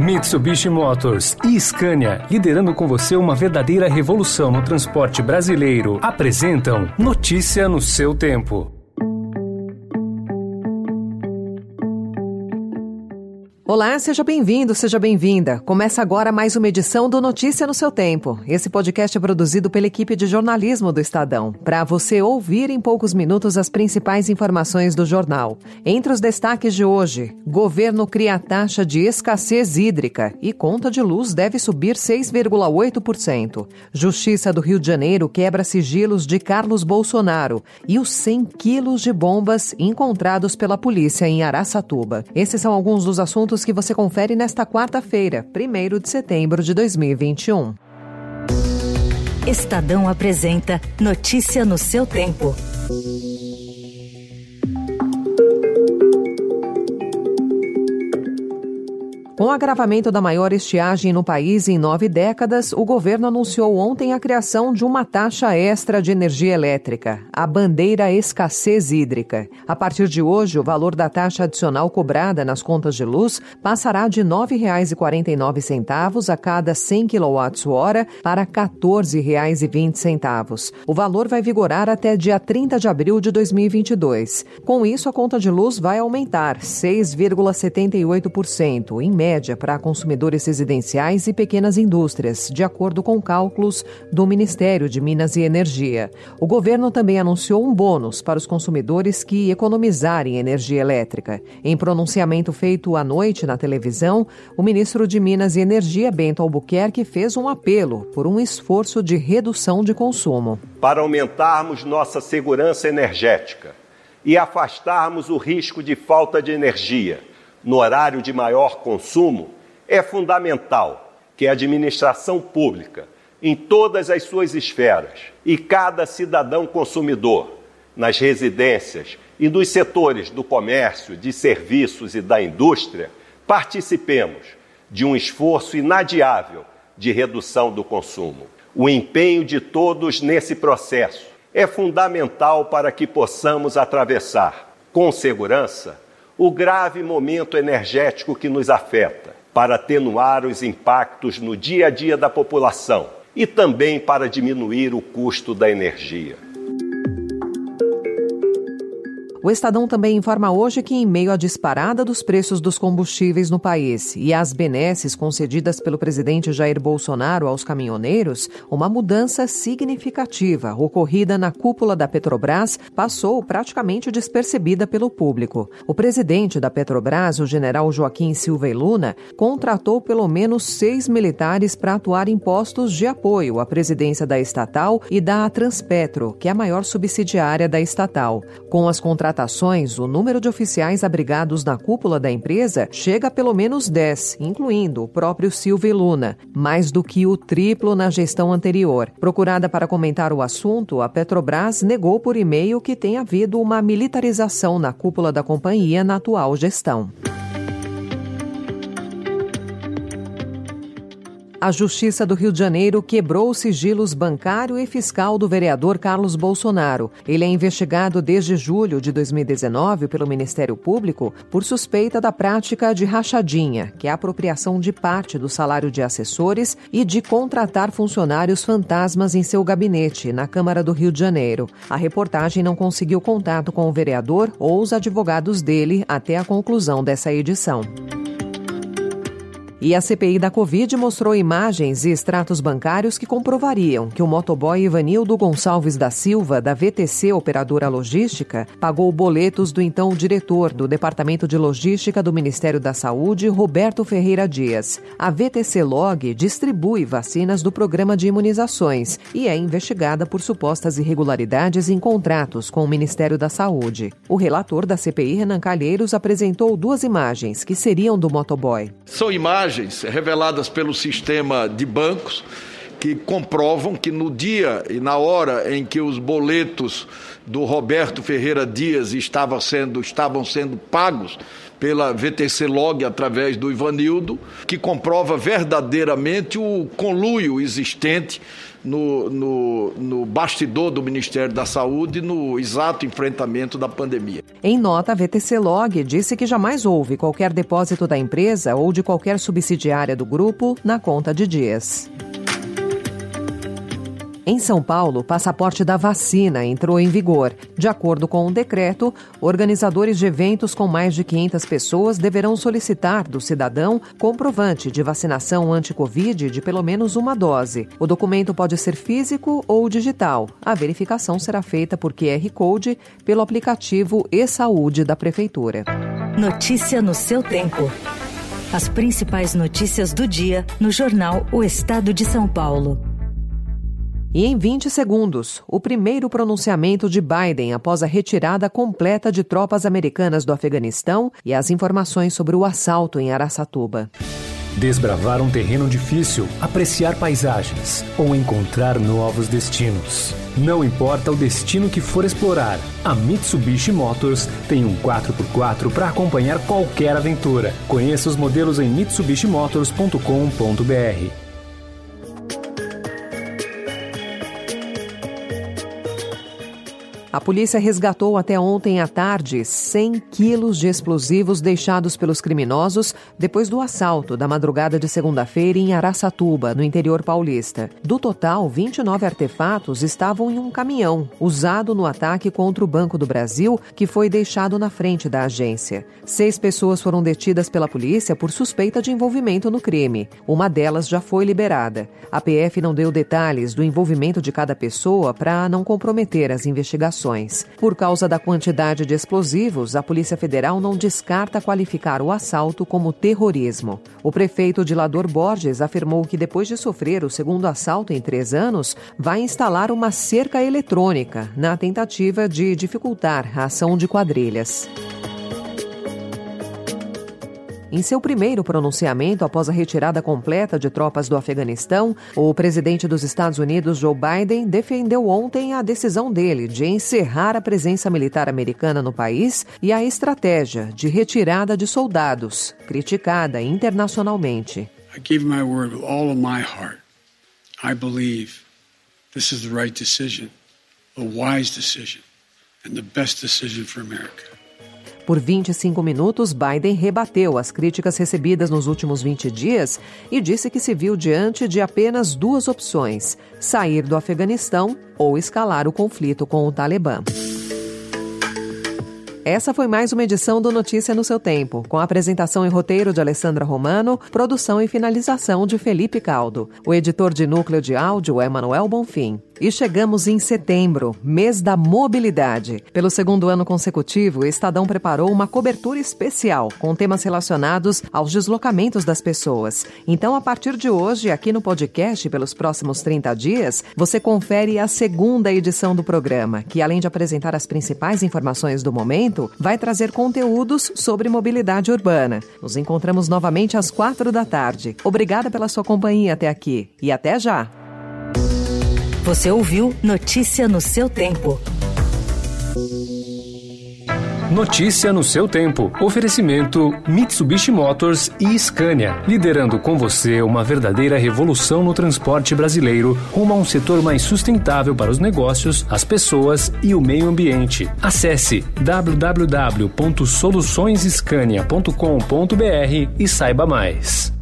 Mitsubishi Motors e Scania, liderando com você uma verdadeira revolução no transporte brasileiro, apresentam Notícia no seu tempo. Olá, seja bem-vindo, seja bem-vinda. Começa agora mais uma edição do Notícia no seu Tempo. Esse podcast é produzido pela equipe de jornalismo do Estadão, para você ouvir em poucos minutos as principais informações do jornal. Entre os destaques de hoje, governo cria taxa de escassez hídrica e conta de luz deve subir 6,8%. Justiça do Rio de Janeiro quebra sigilos de Carlos Bolsonaro e os 100 quilos de bombas encontrados pela polícia em Araçatuba. Esses são alguns dos assuntos que você confere nesta quarta-feira, 1 de setembro de 2021. Estadão apresenta Notícia no seu tempo. Com o agravamento da maior estiagem no país em nove décadas, o governo anunciou ontem a criação de uma taxa extra de energia elétrica, a bandeira escassez hídrica. A partir de hoje, o valor da taxa adicional cobrada nas contas de luz passará de R$ 9,49 a cada 100 kWh para R$ 14,20. O valor vai vigorar até dia 30 de abril de 2022. Com isso, a conta de luz vai aumentar 6,78%, em média média para consumidores residenciais e pequenas indústrias, de acordo com cálculos do Ministério de Minas e Energia. O governo também anunciou um bônus para os consumidores que economizarem energia elétrica. Em pronunciamento feito à noite na televisão, o ministro de Minas e Energia, Bento Albuquerque, fez um apelo por um esforço de redução de consumo. Para aumentarmos nossa segurança energética e afastarmos o risco de falta de energia no horário de maior consumo, é fundamental que a administração pública, em todas as suas esferas, e cada cidadão consumidor, nas residências e nos setores do comércio, de serviços e da indústria, participemos de um esforço inadiável de redução do consumo. O empenho de todos nesse processo é fundamental para que possamos atravessar, com segurança, o grave momento energético que nos afeta, para atenuar os impactos no dia a dia da população e também para diminuir o custo da energia. O Estadão também informa hoje que, em meio à disparada dos preços dos combustíveis no país e às benesses concedidas pelo presidente Jair Bolsonaro aos caminhoneiros, uma mudança significativa ocorrida na cúpula da Petrobras passou praticamente despercebida pelo público. O presidente da Petrobras, o general Joaquim Silva e Luna, contratou pelo menos seis militares para atuar em postos de apoio à presidência da estatal e da Transpetro, que é a maior subsidiária da estatal. Com as contratações contratações, o número de oficiais abrigados na cúpula da empresa chega a pelo menos 10, incluindo o próprio Silvio Luna, mais do que o triplo na gestão anterior. Procurada para comentar o assunto, a Petrobras negou por e-mail que tem havido uma militarização na cúpula da companhia na atual gestão. A Justiça do Rio de Janeiro quebrou os sigilos bancário e fiscal do vereador Carlos Bolsonaro. Ele é investigado desde julho de 2019 pelo Ministério Público por suspeita da prática de rachadinha, que é a apropriação de parte do salário de assessores e de contratar funcionários fantasmas em seu gabinete na Câmara do Rio de Janeiro. A reportagem não conseguiu contato com o vereador ou os advogados dele até a conclusão dessa edição. E a CPI da Covid mostrou imagens e extratos bancários que comprovariam que o motoboy Ivanildo Gonçalves da Silva, da VTC Operadora Logística, pagou boletos do então diretor do Departamento de Logística do Ministério da Saúde, Roberto Ferreira Dias. A VTC Log distribui vacinas do programa de imunizações e é investigada por supostas irregularidades em contratos com o Ministério da Saúde. O relator da CPI, Renan Calheiros, apresentou duas imagens que seriam do motoboy. São imagens imagens reveladas pelo sistema de bancos que comprovam que no dia e na hora em que os boletos do Roberto Ferreira Dias estavam sendo, estavam sendo pagos pela VTC Log através do Ivanildo, que comprova verdadeiramente o conluio existente no, no, no, bastidor do Ministério da Saúde no exato enfrentamento da pandemia. Em nota, a VTC Log disse que jamais houve qualquer depósito da empresa ou de qualquer subsidiária do grupo na conta de Dias. Em São Paulo, o passaporte da vacina entrou em vigor. De acordo com um decreto, organizadores de eventos com mais de 500 pessoas deverão solicitar do cidadão comprovante de vacinação anti-Covid de pelo menos uma dose. O documento pode ser físico ou digital. A verificação será feita por QR Code pelo aplicativo e-saúde da Prefeitura. Notícia no seu tempo. As principais notícias do dia no jornal O Estado de São Paulo. E em 20 segundos, o primeiro pronunciamento de Biden após a retirada completa de tropas americanas do Afeganistão e as informações sobre o assalto em Araçatuba. Desbravar um terreno difícil, apreciar paisagens ou encontrar novos destinos. Não importa o destino que for explorar, a Mitsubishi Motors tem um 4x4 para acompanhar qualquer aventura. Conheça os modelos em mitsubishimotors.com.br. A polícia resgatou até ontem à tarde 100 quilos de explosivos deixados pelos criminosos depois do assalto da madrugada de segunda-feira em Araçatuba, no interior paulista. Do total, 29 artefatos estavam em um caminhão usado no ataque contra o Banco do Brasil, que foi deixado na frente da agência. Seis pessoas foram detidas pela polícia por suspeita de envolvimento no crime. Uma delas já foi liberada. A PF não deu detalhes do envolvimento de cada pessoa para não comprometer as investigações. Por causa da quantidade de explosivos, a Polícia Federal não descarta qualificar o assalto como terrorismo. O prefeito Dilador Borges afirmou que depois de sofrer o segundo assalto em três anos, vai instalar uma cerca eletrônica na tentativa de dificultar a ação de quadrilhas. Em seu primeiro pronunciamento após a retirada completa de tropas do Afeganistão, o presidente dos Estados Unidos, Joe Biden, defendeu ontem a decisão dele de encerrar a presença militar americana no país e a estratégia de retirada de soldados, criticada internacionalmente. I give my word with all of my heart. I believe this is the right decision, a wise decision, and the best decision for America. Por 25 minutos, Biden rebateu as críticas recebidas nos últimos 20 dias e disse que se viu diante de apenas duas opções: sair do Afeganistão ou escalar o conflito com o Talibã. Essa foi mais uma edição do Notícia no seu tempo, com apresentação e roteiro de Alessandra Romano, produção e finalização de Felipe Caldo. O editor de núcleo de áudio é Manuel Bonfim. E chegamos em setembro, mês da mobilidade. Pelo segundo ano consecutivo, o Estadão preparou uma cobertura especial com temas relacionados aos deslocamentos das pessoas. Então, a partir de hoje, aqui no podcast, pelos próximos 30 dias, você confere a segunda edição do programa, que além de apresentar as principais informações do momento, vai trazer conteúdos sobre mobilidade urbana. Nos encontramos novamente às quatro da tarde. Obrigada pela sua companhia até aqui e até já! Você ouviu Notícia no seu tempo. Notícia no seu tempo. Oferecimento Mitsubishi Motors e Scania, liderando com você uma verdadeira revolução no transporte brasileiro rumo a um setor mais sustentável para os negócios, as pessoas e o meio ambiente. Acesse www.soluçõesescania.com.br e saiba mais.